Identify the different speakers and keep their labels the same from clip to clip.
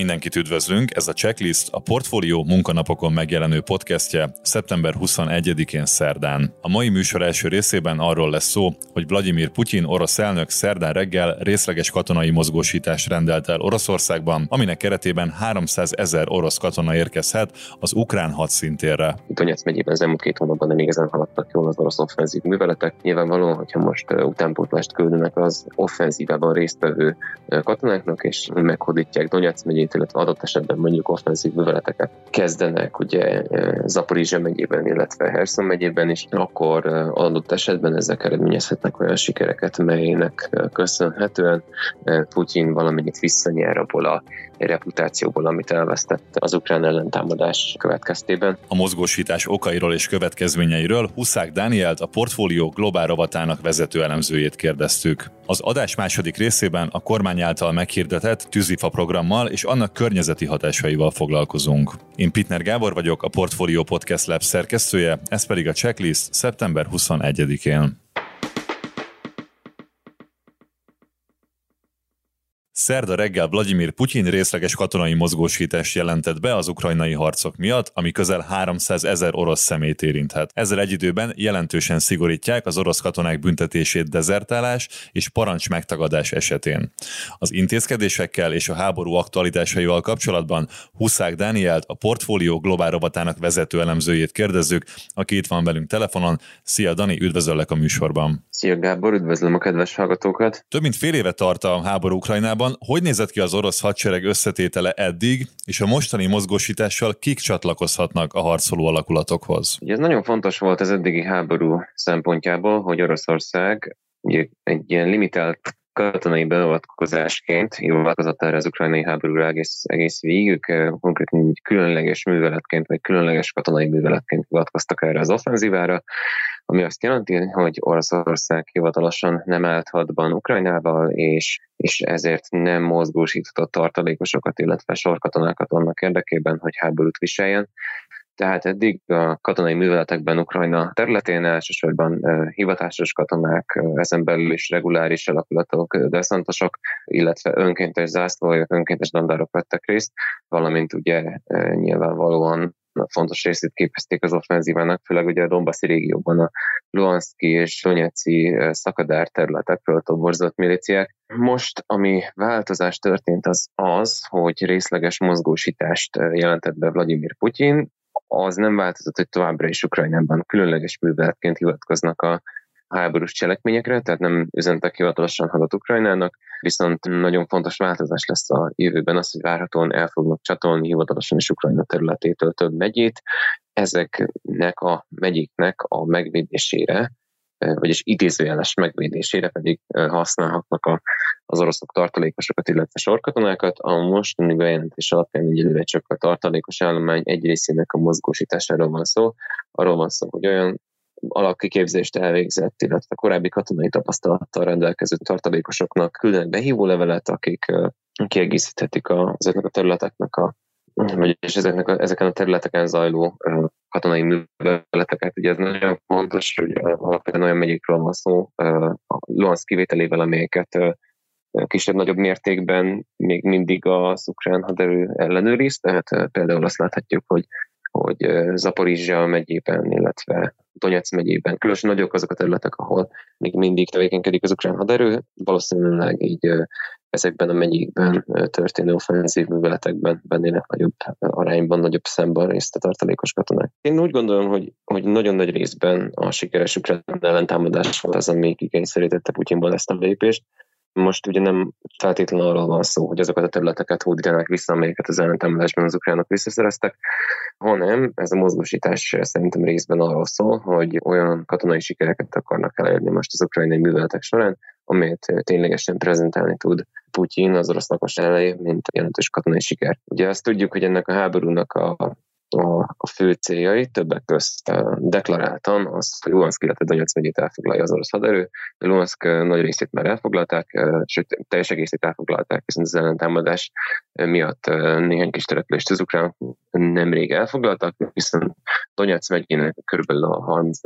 Speaker 1: Mindenkit üdvözlünk, ez a Checklist a Portfólió munkanapokon megjelenő podcastje szeptember 21-én szerdán. A mai műsor első részében arról lesz szó, hogy Vladimir Putyin orosz elnök szerdán reggel részleges katonai mozgósítást rendelt el Oroszországban, aminek keretében 300 ezer orosz katona érkezhet az ukrán hadszintérre.
Speaker 2: Donetsz megyében az elmúlt két hónapban nem igazán haladtak jól az orosz offenzív műveletek. Nyilvánvalóan, hogyha most utánpótlást küldenek az offenzívában résztvevő katonáknak, és meghódítják Donetsz megyét, megyét, illetve adott esetben mondjuk offenzív műveleteket kezdenek ugye e, Zaporizsia megyében, illetve Herson megyében is, akkor e, adott esetben ezek eredményezhetnek olyan sikereket, melynek e, köszönhetően Putyin valamennyit visszanyer abból a reputációból, amit elvesztett az ukrán ellentámadás következtében.
Speaker 1: A mozgósítás okairól és következményeiről Huszák Dánielt, a portfólió globál rovatának vezető elemzőjét kérdeztük. Az adás második részében a kormány által meghirdetett tűzifa programmal és annak környezeti hatásaival foglalkozunk. Én Pitner Gábor vagyok, a Portfolio Podcast Lab szerkesztője, ez pedig a checklist szeptember 21-én. Szerda reggel Vladimir Putyin részleges katonai mozgósítást jelentett be az ukrajnai harcok miatt, ami közel 300 ezer orosz szemét érinthet. Ezzel egy időben jelentősen szigorítják az orosz katonák büntetését dezertálás és parancs megtagadás esetén. Az intézkedésekkel és a háború aktualitásaival kapcsolatban Huszák Dánielt, a portfólió globál robotának vezető elemzőjét kérdezzük, aki itt van velünk telefonon. Szia Dani, üdvözöllek a műsorban.
Speaker 2: Szia Gábor, üdvözlöm a kedves hallgatókat.
Speaker 1: Több mint fél éve tart a háború Ukrajnában, hogy nézett ki az orosz hadsereg összetétele eddig, és a mostani mozgósítással kik csatlakozhatnak a harcoló alakulatokhoz?
Speaker 2: Ugye ez nagyon fontos volt az eddigi háború szempontjából, hogy Oroszország ugye egy ilyen limitált katonai beavatkozásként hivatkozott erre az ukrajnai háborúra egész, egész végig. Ők eh, konkrétan egy különleges műveletként, vagy különleges katonai műveletként hivatkoztak erre az offenzívára, ami azt jelenti, hogy Oroszország hivatalosan nem állt hadban Ukrajnával, és, és ezért nem mozgósított tartalékosokat, illetve sorkatonákat annak érdekében, hogy háborút viseljen. Tehát eddig a katonai műveletekben Ukrajna területén elsősorban hivatásos katonák, ezen belül is reguláris alakulatok, deszantosok, illetve önkéntes zászlójak, önkéntes dandárok vettek részt, valamint ugye nyilvánvalóan fontos részét képezték az offenzívának, főleg ugye a Dombaszi régióban a Luhanszki és Donetszki szakadár területekről toborzott milíciák. Most, ami változás történt, az az, hogy részleges mozgósítást jelentett be Vladimir Putyin, az nem változott, hogy továbbra is Ukrajnában különleges műveletként hivatkoznak a háborús cselekményekre, tehát nem üzentek hivatalosan hadat Ukrajnának, viszont nagyon fontos változás lesz a jövőben az, hogy várhatóan el fognak csatolni hivatalosan is Ukrajna területétől több megyét. Ezeknek a megyéknek a megvédésére, vagyis idézőjeles megvédésére pedig használhatnak a, az oroszok tartalékosokat, illetve sorkatonákat. A mostani bejelentés alapján egyelőre csak a tartalékos állomány egy részének a mozgósításáról van szó. Arról van szó, hogy olyan alapkiképzést elvégzett, illetve korábbi katonai tapasztalattal rendelkező tartalékosoknak küldenek behívó levelet, akik kiegészíthetik a, ezeknek a területeknek a vagyis ezeknek a, ezeken a területeken zajló katonai műveleteket. Ugye ez nagyon fontos, hogy alapvetően olyan megyékről van szó, a Luhansk kivételével, amelyeket kisebb-nagyobb mértékben még mindig az ukrán haderő ellenőriz, tehát például azt láthatjuk, hogy hogy Zaporizsia megyében, illetve Donetsz megyében, különösen nagyok azok a területek, ahol még mindig tevékenykedik az ukrán haderő, valószínűleg így ezekben a megyékben történő offenzív műveletekben vennének nagyobb arányban, nagyobb szemben részt a tartalékos katonák. Én úgy gondolom, hogy, hogy nagyon nagy részben a sikeres ukrán ellentámadás volt az, ami kikényszerítette Putyinból ezt a lépést, most ugye nem feltétlenül arról van szó, hogy azokat a területeket hódítanak vissza, amelyeket az ellentámadásban az ukránok visszaszereztek, hanem ez a mozgósítás szerintem részben arról szól, hogy olyan katonai sikereket akarnak elérni most az ukrajnai műveletek során, amelyet ténylegesen prezentálni tud Putyin az orosz lakos elejé, mint jelentős katonai siker. Ugye azt tudjuk, hogy ennek a háborúnak a a, a fő céljai, többek közt deklaráltan az, hogy Luhansk, illetve Donetsz megyét elfoglalja az orosz haderő. Luhansk nagy részét már elfoglalták, sőt, teljes egészét elfoglalták, viszont az ellentámadás miatt néhány kis települést az ukrán nemrég elfoglaltak, viszont Donetsz megyének kb. a 30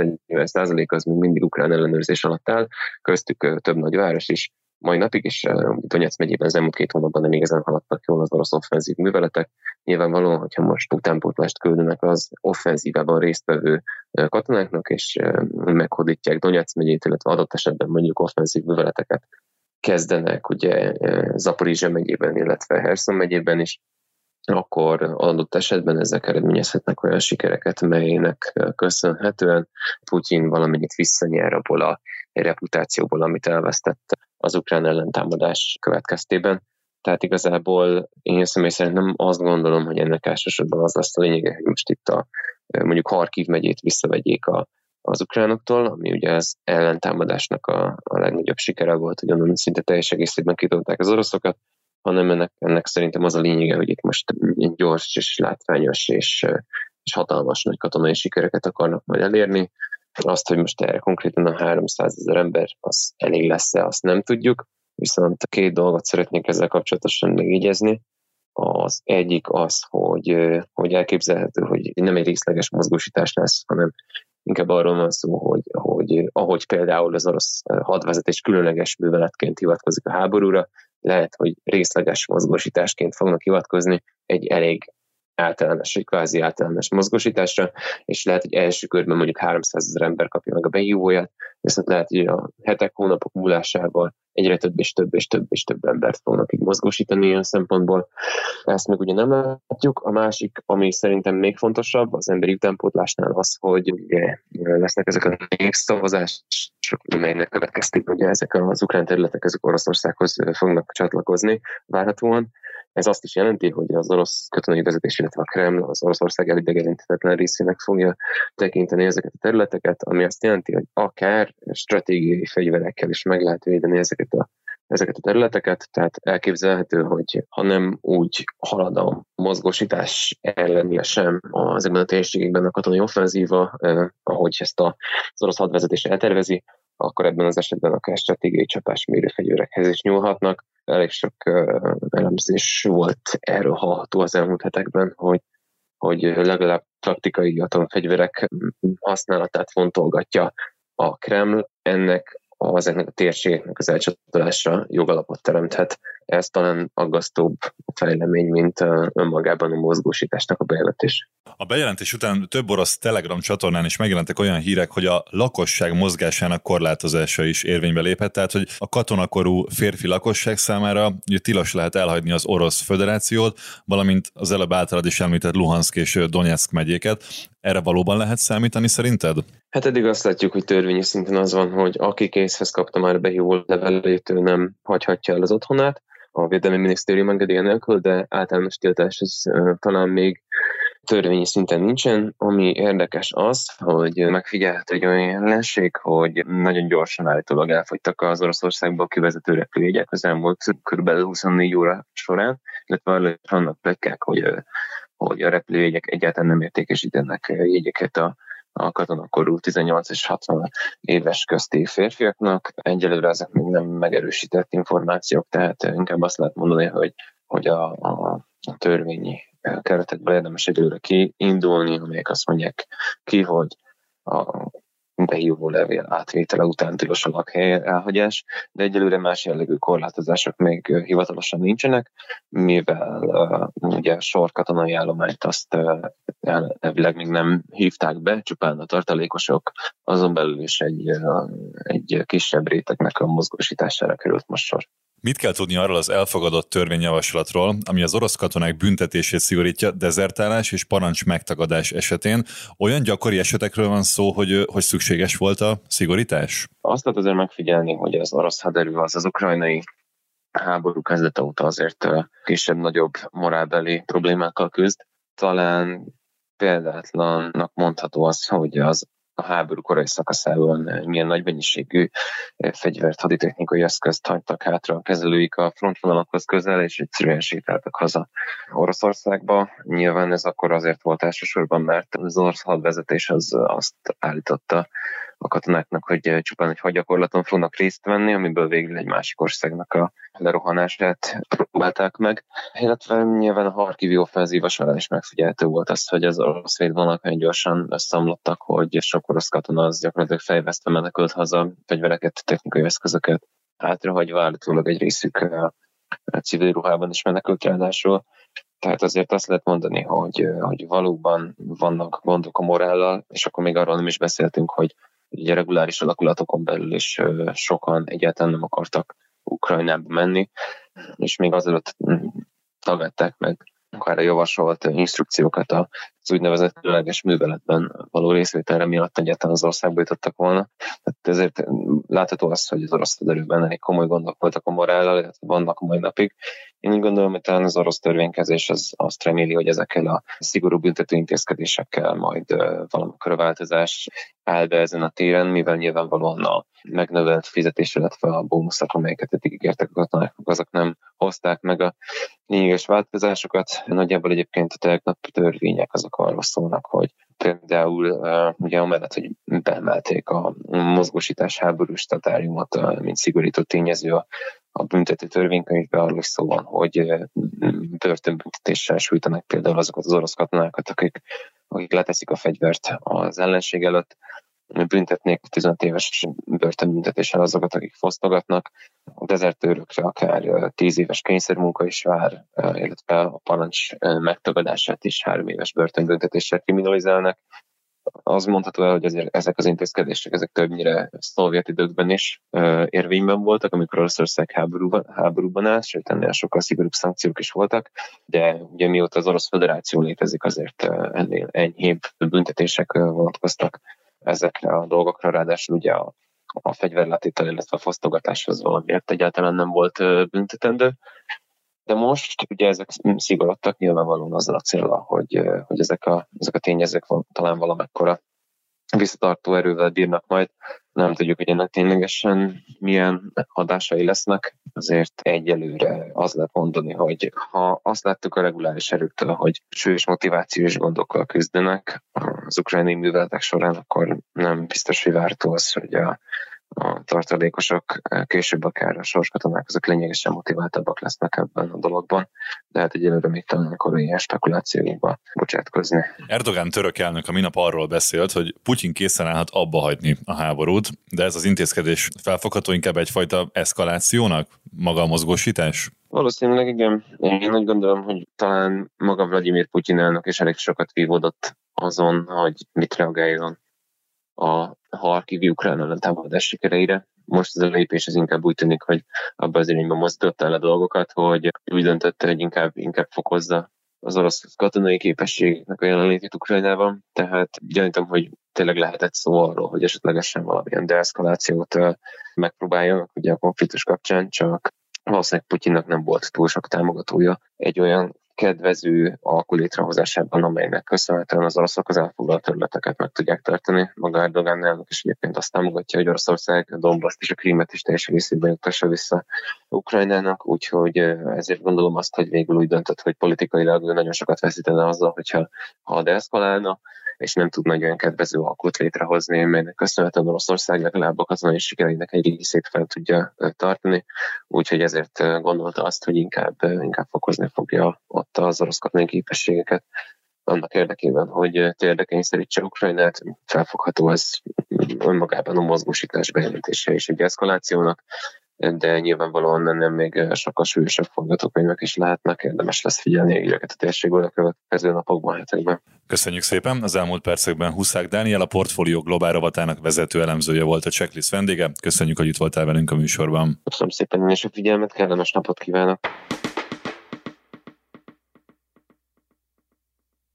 Speaker 2: százalék az még mindig ukrán ellenőrzés alatt áll, köztük több nagyváros is, mai napig, és Donetsz megyében az elmúlt két hónapban nem igazán haladtak jól az orosz offenzív műveletek. Nyilvánvalóan, hogyha most utánpótlást küldenek az offenzívában résztvevő katonáknak, és meghódítják Donetsz megyét, illetve adott esetben mondjuk offenzív műveleteket kezdenek ugye Zaporizsia megyében, illetve Herson megyében is, akkor adott esetben ezek eredményezhetnek olyan sikereket, melynek köszönhetően Putyin valamennyit visszanyer abból a reputációból, amit elvesztett az ukrán ellentámadás következtében. Tehát igazából én személy szerint nem azt gondolom, hogy ennek elsősorban az lesz a lényege, hogy most itt a mondjuk Harkiv megyét visszavegyék a, az ukránoktól, ami ugye az ellentámadásnak a, a legnagyobb sikere volt, hogy onnan szinte teljes egészében kitolták az oroszokat, hanem ennek, ennek szerintem az a lényege, hogy itt most gyors és látványos és, és hatalmas nagy katonai sikereket akarnak majd elérni. Azt, hogy most erre konkrétan a 300 ezer ember, az elég lesz-e, azt nem tudjuk. Viszont két dolgot szeretnék ezzel kapcsolatosan megjegyezni. Az egyik az, hogy, hogy elképzelhető, hogy nem egy részleges mozgósítás lesz, hanem inkább arról van szó, hogy, hogy ahogy például az orosz hadvezetés különleges műveletként hivatkozik a háborúra, lehet, hogy részleges mozgósításként fognak hivatkozni egy elég általános, egy kvázi általános mozgósításra, és lehet, hogy első körben mondjuk 300 ezer ember kapja meg a behívóját, viszont lehet, hogy a hetek, hónapok múlásával egyre több és több és több és több embert fognak így mozgósítani ilyen szempontból. Ezt meg ugye nem látjuk. A másik, ami szerintem még fontosabb az emberi utánpótlásnál az, hogy ugye lesznek ezek a népszavazások, melynek következtében ugye ezek az ukrán területek ezek Oroszországhoz fognak csatlakozni várhatóan, ez azt is jelenti, hogy az orosz katonai vezetés, illetve a Kreml az Oroszország elidegeníthetetlen részének fogja tekinteni ezeket a területeket, ami azt jelenti, hogy akár stratégiai fegyverekkel is meg lehet védeni ezeket a ezeket a területeket, tehát elképzelhető, hogy ha nem úgy halad a mozgósítás ellenére sem ezekben a térségekben a katonai offenzíva, eh, ahogy ezt a, az orosz hadvezetés eltervezi, akkor ebben az esetben akár stratégiai csapásmérő fegyverekhez is nyúlhatnak. Elég sok elemzés volt erről hallható az elmúlt hetekben, hogy, hogy legalább taktikai atomfegyverek használatát fontolgatja a Kreml. Ennek ezeknek a térségeknek az elcsatolásra jogalapot teremthet. Ez talán aggasztóbb fejlemény, mint önmagában a mozgósításnak a bejelentés.
Speaker 1: A bejelentés után több orosz Telegram csatornán is megjelentek olyan hírek, hogy a lakosság mozgásának korlátozása is érvénybe léphet, tehát hogy a katonakorú férfi lakosság számára ugye, tilos lehet elhagyni az Orosz Föderációt, valamint az előbb általad is említett Luhansk és Donetsk megyéket. Erre valóban lehet számítani szerinted?
Speaker 2: Hát eddig azt látjuk, hogy törvényi szinten az van, hogy aki készhez kapta már behívó levelét, ő nem hagyhatja el az otthonát a Védelmi Minisztérium engedélye nélkül, de általános tiltás ez talán még törvényi szinten nincsen. Ami érdekes az, hogy megfigyelhet egy olyan jelenség, hogy nagyon gyorsan állítólag elfogytak az Oroszországból kivezető repülőjegyek az elmúlt kb. 24 óra során, illetve vannak plekkák, hogy, hogy a repülőjegyek egyáltalán nem értékesítenek jegyeket a a katonakorú 18 és 60 éves közti férfiaknak. Egyelőre ezek még nem megerősített információk, tehát inkább azt lehet mondani, hogy, hogy a, a, törvényi keretekből érdemes egyelőre kiindulni, amelyek azt mondják ki, hogy a behívó levél átvétele után tilos a lakhely elhagyás, de egyelőre más jellegű korlátozások még hivatalosan nincsenek, mivel uh, ugye sor katonai állományt azt uh, elvileg még nem hívták be, csupán a tartalékosok, azon belül is egy, uh, egy kisebb rétegnek a mozgósítására került most sor.
Speaker 1: Mit kell tudni arról az elfogadott törvényjavaslatról, ami az orosz katonák büntetését szigorítja dezertálás és parancs megtagadás esetén? Olyan gyakori esetekről van szó, hogy, hogy szükséges volt a szigorítás?
Speaker 2: Azt lehet azért megfigyelni, hogy az orosz haderő az az ukrajnai háború kezdete óta azért kisebb-nagyobb morálbeli problémákkal küzd. Talán példátlannak mondható az, hogy az a háború korai szakaszában eh, milyen nagy mennyiségű eh, fegyvert, haditechnikai eszközt hagytak hátra a kezelőik a frontvonalakhoz közel, és egyszerűen sétáltak haza Oroszországba. Nyilván ez akkor azért volt elsősorban, mert az orosz hadvezetés az azt állította a katonáknak, hogy eh, csupán egy hadgyakorlaton fognak részt venni, amiből végül egy másik országnak a lerohanását próbálták meg. Illetve nyilván a Harkivi offenzíva során is megfigyelhető volt az, hogy az orosz védvonalak olyan gyorsan összeomlottak, hogy sok orosz katona az gyakorlatilag fejvesztve menekült haza, fegyvereket, technikai eszközöket hátrahagyva, állítólag egy részük a civil ruhában is menekült ráadásul. Tehát azért azt lehet mondani, hogy, hogy valóban vannak gondok a morállal, és akkor még arról nem is beszéltünk, hogy ugye reguláris alakulatokon belül is sokan egyáltalán nem akartak Ukrajnába menni, és még azelőtt mm, tagadták meg akár a javasolt instrukciókat az úgynevezett különleges műveletben való részvételre miatt egyáltalán az országba jutottak volna. Tehát ezért látható az, hogy az orosz erőben elég komoly gondok voltak a morállal, illetve vannak a mai napig. Én úgy gondolom, hogy talán az orosz törvénykezés az azt reméli, hogy ezekkel a szigorú büntető intézkedésekkel majd valamikor változás áll be ezen a téren, mivel nyilvánvalóan a megnövelt fizetés, illetve a bónuszok, amelyeket eddig ígértek a katonáknak, azok nem hozták meg a lényeges változásokat. Nagyjából egyébként a tegnap törvények azok arról szólnak, hogy például ugye amellett, hogy beemelték a mozgósítás háborús statáriumot, uh, mint szigorító tényező a, a büntető törvénykönyvben arról is szó van, hogy börtönbüntetéssel sújtanak például azokat az orosz katonákat, akik, akik leteszik a fegyvert az ellenség előtt, büntetnék 15 éves börtönbüntetéssel azokat, akik fosztogatnak. A dezertőrökre akár 10 éves kényszermunka is vár, illetve a parancs megtagadását is 3 éves börtönbüntetéssel kriminalizálnak. Az mondható el, hogy azért ezek az intézkedések ezek többnyire szovjet időkben is érvényben voltak, amikor Oroszország háborúban, háborúban állt, sőt ennél sokkal szigorúbb szankciók is voltak, de ugye mióta az Orosz Föderáció létezik, azért ennél enyhébb büntetések vonatkoztak ezekre a dolgokra, ráadásul ugye a, a fegyverletétel, illetve a fosztogatás az valamiért egyáltalán nem volt büntetendő. De most ugye ezek szigorodtak nyilvánvalóan azzal a célra, hogy, hogy ezek, a, ezek a tényezők talán valamekkora visszatartó erővel bírnak majd. Nem tudjuk, hogy ennek ténylegesen milyen hatásai lesznek, azért egyelőre az lehet mondani, hogy ha azt láttuk a reguláris erőktől, hogy súlyos motivációs gondokkal küzdenek az ukrajnai műveletek során, akkor nem biztos, hogy vártó az, hogy a a tartalékosok eh, később akár a sorskatonák azok lényegesen motiváltabbak lesznek ebben a dologban, de hát egyelőre még talán akkor ilyen spekulációkba bocsátkozni.
Speaker 1: Erdogán török elnök a minap arról beszélt, hogy Putyin készen állhat abba hagyni a háborút, de ez az intézkedés felfogható inkább egyfajta eszkalációnak, maga a mozgósítás?
Speaker 2: Valószínűleg igen. Én úgy gondolom, hogy talán maga Vladimir Putyin elnök is elég sokat vívódott azon, hogy mit reagáljon a Harkivi ukrán ellen támadás sikereire. Most ez a lépés az inkább úgy tűnik, hogy abban az irányban mozdította el a dolgokat, hogy úgy döntötte, hogy inkább, inkább fokozza az orosz katonai képességnek a jelenlétét Ukrajnában, tehát gyanítom, hogy tényleg lehetett szó arról, hogy esetlegesen valamilyen deeszkalációt megpróbáljanak ugye a konfliktus kapcsán, csak valószínűleg Putyinnak nem volt túl sok támogatója egy olyan kedvező alkul létrehozásában, amelynek köszönhetően az oroszok az elfoglalt területeket meg tudják tartani. Maga Erdogan elnök is egyébként azt támogatja, hogy Oroszország a Donbass és a Krímet is teljes részében jutassa vissza Ukrajnának, úgyhogy ezért gondolom azt, hogy végül úgy döntött, hogy politikailag nagyon sokat veszítene azzal, hogyha ha deeszkalálna, és nem tud nagy olyan kedvező alkot létrehozni, melynek köszönhetően Oroszország legalább a katonai sikereinek egy részét fel tudja tartani, úgyhogy ezért gondolta azt, hogy inkább, inkább fokozni fogja ott az orosz katonai képességeket annak érdekében, hogy térdekényszerítse Ukrajnát, felfogható ez önmagában a mozgósítás bejelentése és egy eszkalációnak, de nyilvánvalóan nem még sokkal súlyosabb forgatókönyvek is lehetnek, érdemes lesz figyelni őket a térségből a következő napokban, hetekben.
Speaker 1: Köszönjük szépen! Az elmúlt percekben Huszák Dániel, a Portfólió Globál rovatának vezető elemzője volt a checklist vendége. Köszönjük, hogy itt voltál velünk a műsorban.
Speaker 2: Köszönöm szépen és a figyelmet, kellemes napot kívánok!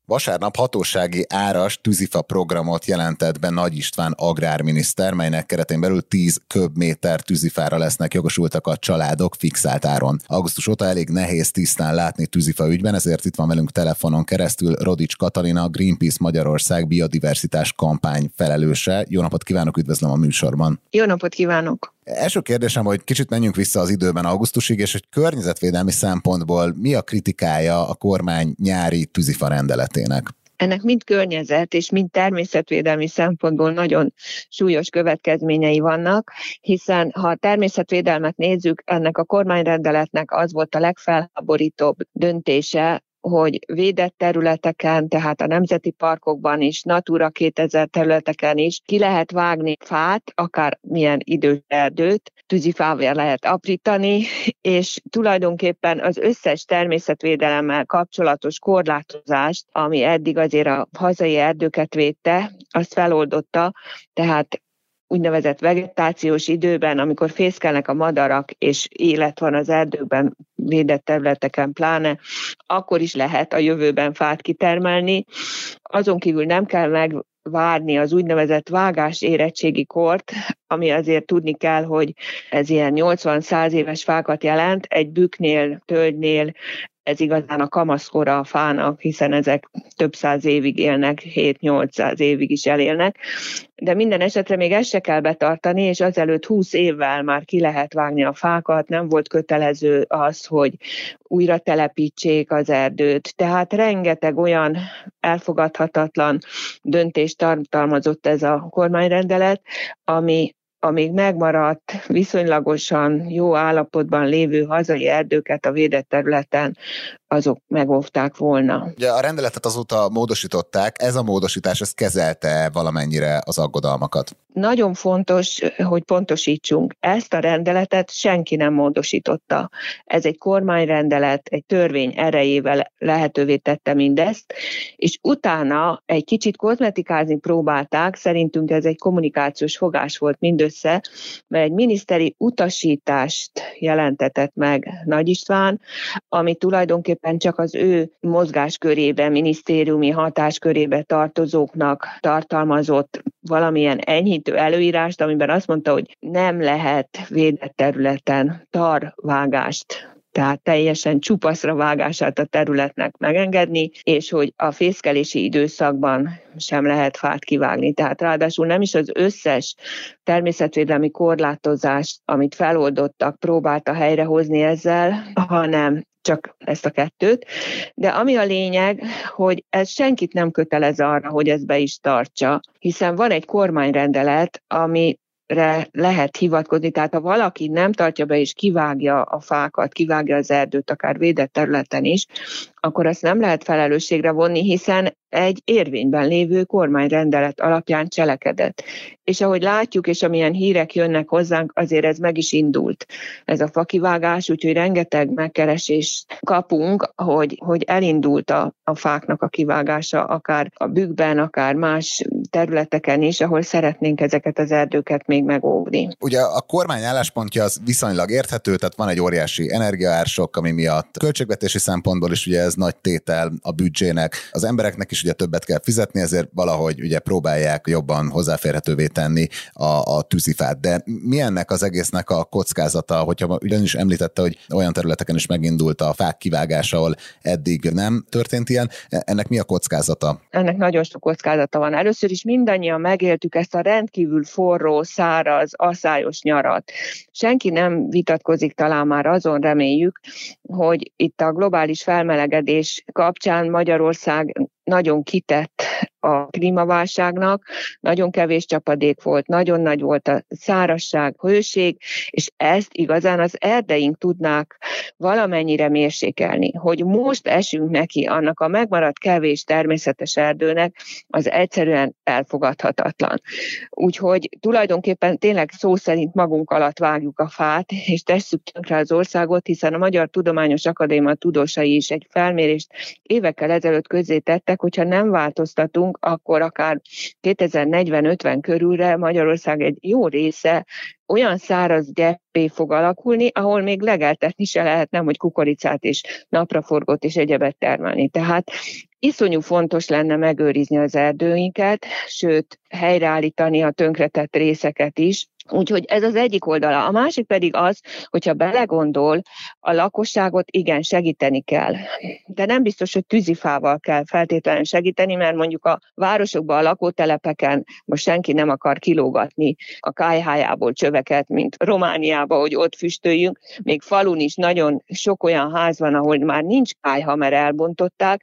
Speaker 3: Vasárnap hatósági áras tűzifa programot jelentett be Nagy István agrárminiszter, melynek keretén belül 10 köbméter tűzifára lesznek jogosultak a családok fixált áron. Augusztus óta elég nehéz tisztán látni tűzifa ügyben, ezért itt van velünk telefonon keresztül Rodics Katalina, Greenpeace Magyarország biodiversitás kampány felelőse. Jó napot kívánok, üdvözlöm a műsorban.
Speaker 4: Jó napot kívánok!
Speaker 3: Első kérdésem, hogy kicsit menjünk vissza az időben augusztusig, és hogy környezetvédelmi szempontból mi a kritikája a kormány nyári tűzifa rendeletének?
Speaker 4: ennek mind környezet és mind természetvédelmi szempontból nagyon súlyos következményei vannak, hiszen ha a természetvédelmet nézzük, ennek a kormányrendeletnek az volt a legfelháborítóbb döntése, hogy védett területeken, tehát a nemzeti parkokban is, Natura 2000 területeken is ki lehet vágni fát, akár milyen idős erdőt, tűzifával lehet aprítani, és tulajdonképpen az összes természetvédelemmel kapcsolatos korlátozást, ami eddig azért a hazai erdőket védte, azt feloldotta, tehát úgynevezett vegetációs időben, amikor fészkelnek a madarak, és élet van az erdőkben, védett területeken pláne, akkor is lehet a jövőben fát kitermelni. Azon kívül nem kell meg várni az úgynevezett vágás érettségi kort, ami azért tudni kell, hogy ez ilyen 80-100 éves fákat jelent, egy büknél, tölgynél ez igazán a kamaszkora a fának, hiszen ezek több száz évig élnek, 7-800 évig is elélnek, de minden esetre még ezt se kell betartani, és azelőtt 20 évvel már ki lehet vágni a fákat, nem volt kötelező az, hogy újra telepítsék az erdőt. Tehát rengeteg olyan elfogadhatatlan döntést tartalmazott ez a kormányrendelet, ami a még megmaradt, viszonylagosan jó állapotban lévő hazai erdőket a védett területen azok megóvták volna.
Speaker 3: Ugye a rendeletet azóta módosították, ez a módosítás ez kezelte valamennyire az aggodalmakat?
Speaker 4: Nagyon fontos, hogy pontosítsunk, ezt a rendeletet senki nem módosította. Ez egy kormányrendelet, egy törvény erejével lehetővé tette mindezt, és utána egy kicsit kozmetikázni próbálták, szerintünk ez egy kommunikációs fogás volt mindössze, mert egy miniszteri utasítást jelentetett meg Nagy István, ami tulajdonképpen csak az ő mozgáskörébe, minisztériumi hatáskörébe tartozóknak tartalmazott valamilyen enyhítő előírást, amiben azt mondta, hogy nem lehet védett területen tarvágást tehát teljesen csupaszra vágását a területnek megengedni, és hogy a fészkelési időszakban sem lehet fát kivágni. Tehát ráadásul nem is az összes természetvédelmi korlátozást, amit feloldottak, próbálta helyrehozni ezzel, hanem csak ezt a kettőt. De ami a lényeg, hogy ez senkit nem kötelez arra, hogy ezt be is tartsa, hiszen van egy kormányrendelet, ami lehet hivatkozni, tehát ha valaki nem tartja be és kivágja a fákat, kivágja az erdőt, akár védett területen is, akkor azt nem lehet felelősségre vonni, hiszen egy érvényben lévő kormányrendelet alapján cselekedett. És ahogy látjuk, és amilyen hírek jönnek hozzánk, azért ez meg is indult, ez a fakivágás, úgyhogy rengeteg megkeresést kapunk, hogy, hogy elindult a, a fáknak a kivágása, akár a bükkben, akár más területeken is, ahol szeretnénk ezeket az erdőket még megóvni.
Speaker 3: Ugye a kormány álláspontja az viszonylag érthető, tehát van egy óriási energiaársok, ami miatt költségvetési szempontból is ugye ez nagy tétel a büdzsének. Az embereknek is ugye többet kell fizetni, ezért valahogy ugye próbálják jobban hozzáférhetővé tenni a, a tűzifát. De mi ennek az egésznek a kockázata, hogyha ugyanis említette, hogy olyan területeken is megindult a fák kivágása, ahol eddig nem történt ilyen, ennek mi a kockázata?
Speaker 4: Ennek nagyon sok kockázata van. Először is mindannyian megéltük ezt a rendkívül forró, száraz, asszályos nyarat. Senki nem vitatkozik talán már azon, reméljük, hogy itt a globális felmelegedés növekedés kapcsán Magyarország nagyon kitett a klímaválságnak, nagyon kevés csapadék volt, nagyon nagy volt a szárasság, hőség, és ezt igazán az erdeink tudnák valamennyire mérsékelni. Hogy most esünk neki annak a megmaradt kevés természetes erdőnek, az egyszerűen elfogadhatatlan. Úgyhogy tulajdonképpen tényleg szó szerint magunk alatt vágjuk a fát, és tesszük tönkre az országot, hiszen a Magyar Tudományos Akadémia tudósai is egy felmérést évekkel ezelőtt közzétettek, valószínűleg, hogyha nem változtatunk, akkor akár 2040-50 körülre Magyarország egy jó része olyan száraz gyeppé fog alakulni, ahol még legeltetni se lehet, nem, hogy kukoricát és napraforgót és egyebet termelni. Tehát iszonyú fontos lenne megőrizni az erdőinket, sőt, helyreállítani a tönkretett részeket is, Úgyhogy ez az egyik oldala. A másik pedig az, hogyha belegondol, a lakosságot igen segíteni kell. De nem biztos, hogy tűzifával kell feltétlenül segíteni, mert mondjuk a városokban, a lakótelepeken most senki nem akar kilógatni a kájhájából csöveket, mint Romániába, hogy ott füstöljünk. Még falun is nagyon sok olyan ház van, ahol már nincs kájha, mert elbontották.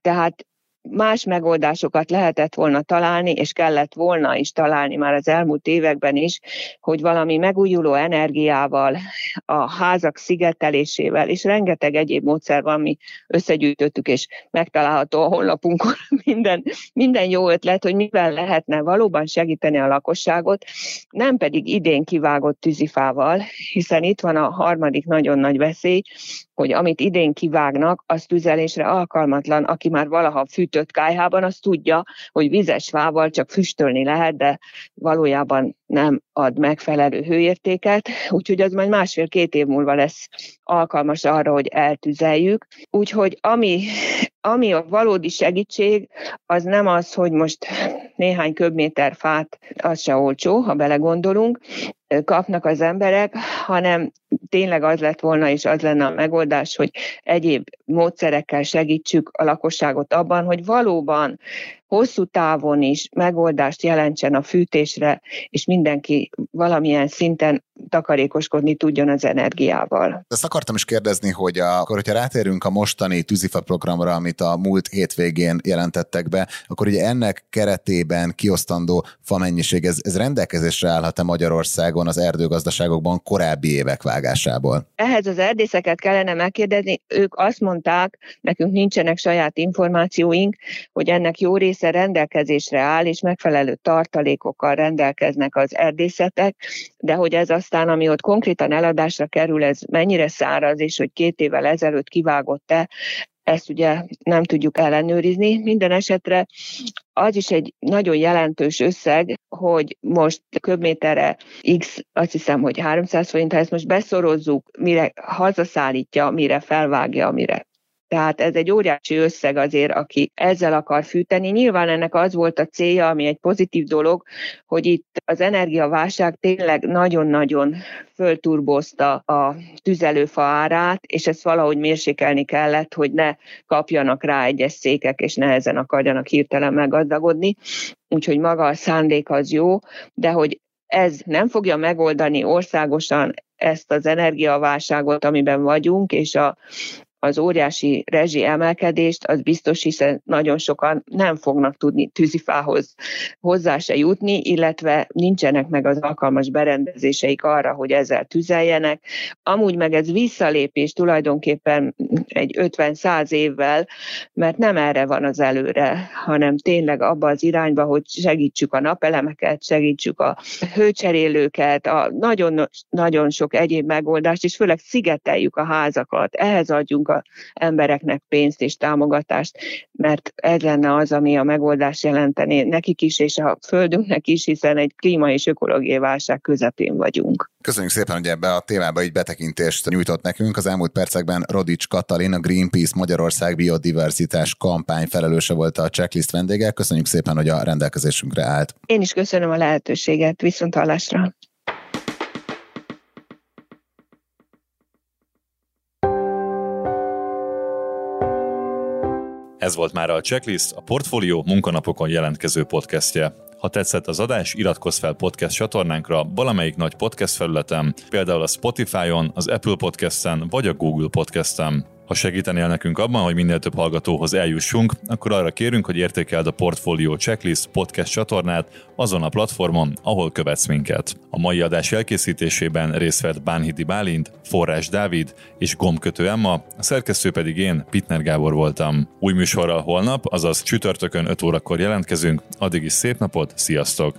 Speaker 4: Tehát más megoldásokat lehetett volna találni, és kellett volna is találni már az elmúlt években is, hogy valami megújuló energiával, a házak szigetelésével, és rengeteg egyéb módszer van, mi összegyűjtöttük, és megtalálható a honlapunkon minden, minden jó ötlet, hogy mivel lehetne valóban segíteni a lakosságot, nem pedig idén kivágott tűzifával, hiszen itt van a harmadik nagyon nagy veszély, hogy amit idén kivágnak, az tüzelésre alkalmatlan, aki már valaha fűtött kájhában, az tudja, hogy vizes fával csak füstölni lehet, de valójában nem ad megfelelő hőértéket, úgyhogy az majd másfél-két év múlva lesz alkalmas arra, hogy eltüzeljük. Úgyhogy ami, ami a valódi segítség, az nem az, hogy most néhány köbméter fát, az se olcsó, ha belegondolunk, kapnak az emberek, hanem tényleg az lett volna, és az lenne a megoldás, hogy egyéb módszerekkel segítsük a lakosságot abban, hogy valóban hosszú távon is megoldást jelentsen a fűtésre, és mindenki valamilyen szinten takarékoskodni tudjon az energiával.
Speaker 3: Ezt akartam is kérdezni, hogy a, akkor, hogyha rátérünk a mostani tűzifa programra, amit a múlt hétvégén jelentettek be, akkor ugye ennek keretében kiosztandó fa mennyiség, ez, ez rendelkezésre állhat-e Magyarországon az erdőgazdaságokban korábbi évek vágásából?
Speaker 4: Ehhez az erdészeket kellene megkérdezni, ők azt mondták, nekünk nincsenek saját információink, hogy ennek jó része rendelkezésre áll, és megfelelő tartalékokkal rendelkeznek az erdészetek, de hogy ez aztán, ami ott konkrétan eladásra kerül, ez mennyire száraz, és hogy két évvel ezelőtt kivágott-e, ezt ugye nem tudjuk ellenőrizni. Minden esetre az is egy nagyon jelentős összeg, hogy most köbméterre X, azt hiszem, hogy 300 forint, ha ezt most beszorozzuk, mire hazaszállítja, mire felvágja, mire tehát ez egy óriási összeg azért, aki ezzel akar fűteni. Nyilván ennek az volt a célja, ami egy pozitív dolog, hogy itt az energiaválság tényleg nagyon-nagyon fölturbozta a tüzelőfa árát, és ezt valahogy mérsékelni kellett, hogy ne kapjanak rá egyes székek, és nehezen akarjanak hirtelen meggazdagodni. Úgyhogy maga a szándék az jó, de hogy ez nem fogja megoldani országosan ezt az energiaválságot, amiben vagyunk, és a az óriási rezsi emelkedést, az biztos, hiszen nagyon sokan nem fognak tudni tűzifához hozzá se jutni, illetve nincsenek meg az alkalmas berendezéseik arra, hogy ezzel tüzeljenek. Amúgy meg ez visszalépés tulajdonképpen egy 50-100 évvel, mert nem erre van az előre, hanem tényleg abba az irányba, hogy segítsük a napelemeket, segítsük a hőcserélőket, a nagyon, nagyon sok egyéb megoldást, és főleg szigeteljük a házakat, ehhez adjunk embereknek pénzt és támogatást, mert ez lenne az, ami a megoldás jelentené nekik is, és a földünknek is, hiszen egy klíma és ökológiai válság közepén vagyunk.
Speaker 3: Köszönjük szépen, hogy ebbe a témába így betekintést nyújtott nekünk. Az elmúlt percekben Rodics Katalin, a Greenpeace Magyarország biodiverzitás kampány felelőse volt a checklist vendége. Köszönjük szépen, hogy a rendelkezésünkre állt.
Speaker 4: Én is köszönöm a lehetőséget. Viszont hallásra.
Speaker 1: Ez volt már a Checklist, a Portfolio munkanapokon jelentkező podcastje. Ha tetszett az adás, iratkozz fel podcast csatornánkra valamelyik nagy podcast felületen, például a Spotify-on, az Apple Podcast-en vagy a Google Podcast-en. Ha segítenél nekünk abban, hogy minél több hallgatóhoz eljussunk, akkor arra kérünk, hogy értékeld a Portfolio Checklist podcast csatornát azon a platformon, ahol követsz minket. A mai adás elkészítésében részt vett Bánhidi Bálint, Forrás Dávid és Gomkötő Emma, a szerkesztő pedig én, Pitner Gábor voltam. Új műsorral holnap, azaz csütörtökön 5 órakor jelentkezünk, addig is szép napot, sziasztok!